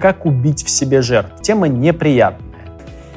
«Как убить в себе жертв». Тема неприятная.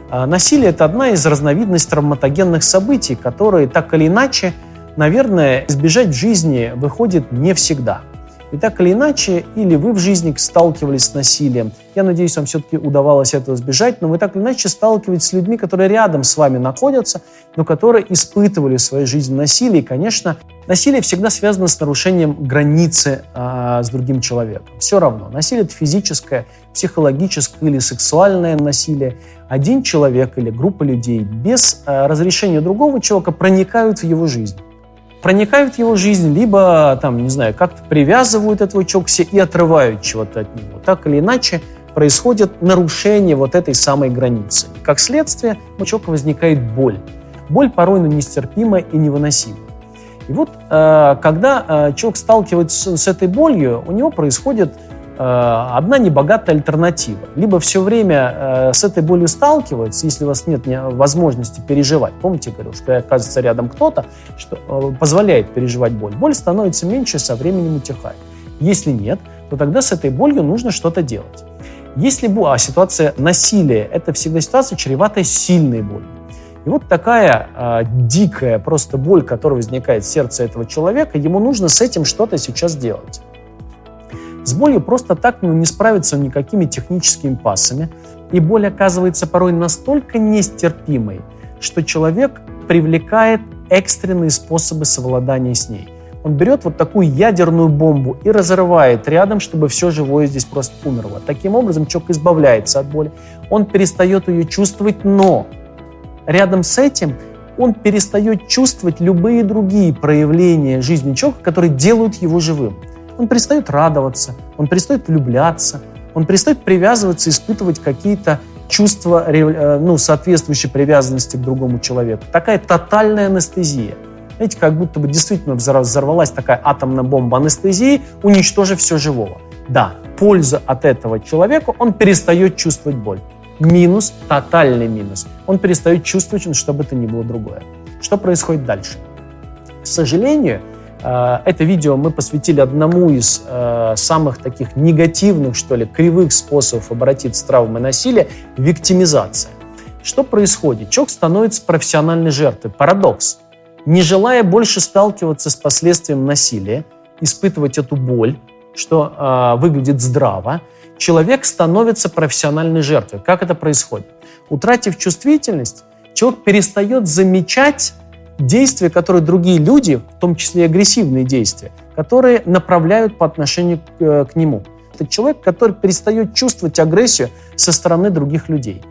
А, насилие – это одна из разновидностей травматогенных событий, которые так или иначе, наверное, избежать в жизни выходит не всегда – и так или иначе, или вы в жизни сталкивались с насилием, я надеюсь, вам все-таки удавалось этого избежать, но вы так или иначе сталкиваетесь с людьми, которые рядом с вами находятся, но которые испытывали в своей жизни насилие. И, конечно, насилие всегда связано с нарушением границы а, с другим человеком. Все равно, насилие – это физическое, психологическое или сексуальное насилие. Один человек или группа людей без а, разрешения другого человека проникают в его жизнь проникают в его жизнь, либо, там, не знаю, как-то привязывают этого человека и отрывают чего-то от него. Так или иначе, происходит нарушение вот этой самой границы. Как следствие, у человека возникает боль. Боль порой ну, нестерпимая и невыносимая. И вот, э, когда э, человек сталкивается с этой болью, у него происходит Э, одна небогатая альтернатива. Либо все время э, с этой болью сталкиваться, если у вас нет возможности переживать. Помните, говорю, что оказывается рядом кто-то, что э, позволяет переживать боль. Боль становится меньше, со временем утихает. Если нет, то тогда с этой болью нужно что-то делать. Если а ситуация насилия – это всегда ситуация, чреватая сильной болью. И вот такая э, дикая просто боль, которая возникает в сердце этого человека, ему нужно с этим что-то сейчас делать. С болью просто так ну, не справиться никакими техническими пассами, и боль оказывается порой настолько нестерпимой, что человек привлекает экстренные способы совладания с ней. Он берет вот такую ядерную бомбу и разрывает рядом, чтобы все живое здесь просто умерло. Таким образом человек избавляется от боли, он перестает ее чувствовать, но рядом с этим он перестает чувствовать любые другие проявления жизни человека, которые делают его живым. Он перестает радоваться, он перестает влюбляться, он перестает привязываться, испытывать какие-то чувства, э, ну, соответствующие привязанности к другому человеку. Такая тотальная анестезия. Знаете, как будто бы действительно взорвалась такая атомная бомба анестезии, уничтожив все живого. Да, польза от этого человека, он перестает чувствовать боль. Минус, тотальный минус. Он перестает чувствовать, что бы то ни было другое. Что происходит дальше? К сожалению, это видео мы посвятили одному из э, самых таких негативных, что ли, кривых способов обратиться с травмой насилия – виктимизация. Что происходит? Человек становится профессиональной жертвой. Парадокс. Не желая больше сталкиваться с последствием насилия, испытывать эту боль, что э, выглядит здраво, человек становится профессиональной жертвой. Как это происходит? Утратив чувствительность, человек перестает замечать действия, которые другие люди, в том числе и агрессивные действия, которые направляют по отношению к, э, к нему. Это человек, который перестает чувствовать агрессию со стороны других людей.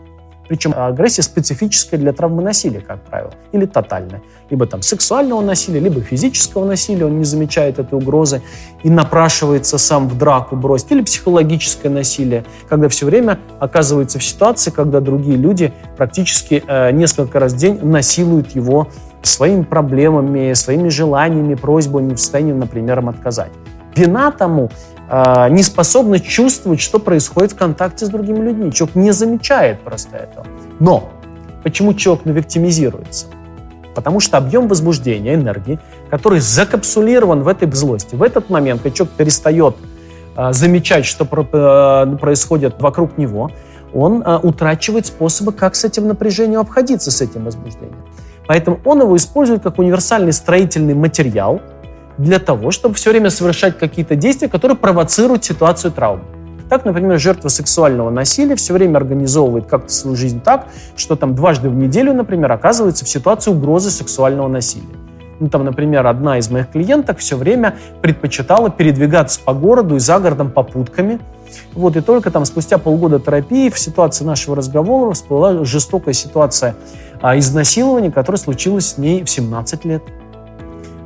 Причем агрессия специфическая для травмы насилия, как правило, или тотальная. Либо там сексуального насилия, либо физического насилия, он не замечает этой угрозы и напрашивается сам в драку бросить, или психологическое насилие, когда все время оказывается в ситуации, когда другие люди практически э, несколько раз в день насилуют его своими проблемами, своими желаниями, просьбами в состоянии, например, им отказать. Вина тому э, не способна чувствовать, что происходит в контакте с другими людьми. Человек не замечает просто этого. Но почему человек навиктимизируется? Потому что объем возбуждения, энергии, который закапсулирован в этой злости, в этот момент, когда человек перестает э, замечать, что про, э, происходит вокруг него, он э, утрачивает способы, как с этим напряжением обходиться, с этим возбуждением. Поэтому он его использует как универсальный строительный материал для того, чтобы все время совершать какие-то действия, которые провоцируют ситуацию травмы. Так, например, жертва сексуального насилия все время организовывает как-то свою жизнь так, что там дважды в неделю, например, оказывается в ситуации угрозы сексуального насилия. Ну, там, например, одна из моих клиенток все время предпочитала передвигаться по городу и за городом попутками. Вот, и только там спустя полгода терапии в ситуации нашего разговора всплыла жестокая ситуация а, изнасилования, которое случилось с ней в 17 лет.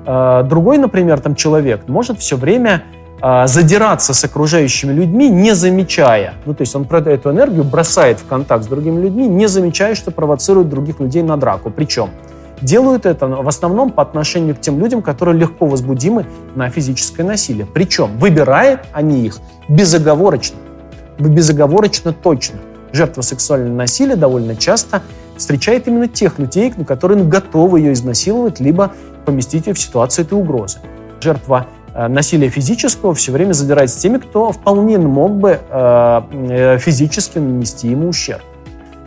А, другой, например, там человек может все время а, задираться с окружающими людьми, не замечая, ну, то есть он эту энергию бросает в контакт с другими людьми, не замечая, что провоцирует других людей на драку. Причем делают это в основном по отношению к тем людям, которые легко возбудимы на физическое насилие. Причем выбирают они их безоговорочно, безоговорочно точно. Жертва сексуального насилия довольно часто встречает именно тех людей, которые готовы ее изнасиловать, либо поместить ее в ситуацию этой угрозы. Жертва э, насилия физического все время задирать с теми, кто вполне мог бы э, физически нанести ему ущерб.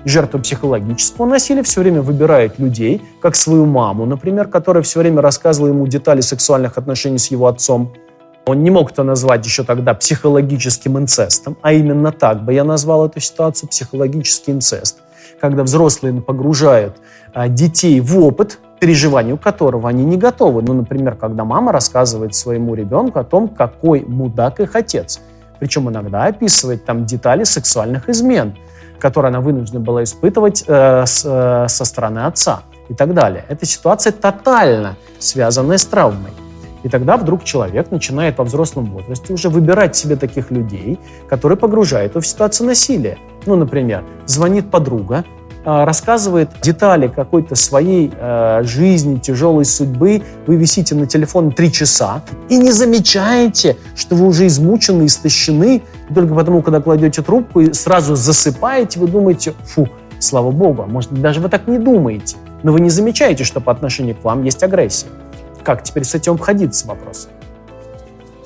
Жертва психологического насилия все время выбирает людей, как свою маму, например, которая все время рассказывала ему детали сексуальных отношений с его отцом. Он не мог это назвать еще тогда психологическим инцестом, а именно так бы я назвал эту ситуацию психологический инцест, когда взрослые погружают а, детей в опыт, переживанию которого они не готовы. Ну, например, когда мама рассказывает своему ребенку о том, какой мудак их отец. Причем иногда описывает там детали сексуальных измен, которые она вынуждена была испытывать э, с, э, со стороны отца и так далее. Эта ситуация тотально связанная с травмой. И тогда вдруг человек начинает во взрослом возрасте уже выбирать себе таких людей, которые погружают его в ситуацию насилия. Ну, например, звонит подруга, а, рассказывает детали какой-то своей э, жизни, тяжелой судьбы. Вы висите на телефоне три часа и не замечаете, что вы уже измучены, истощены. И только потому, когда кладете трубку и сразу засыпаете, вы думаете, фу, слава богу, а может даже вы так не думаете. Но вы не замечаете, что по отношению к вам есть агрессия. Как теперь с этим обходиться вопрос?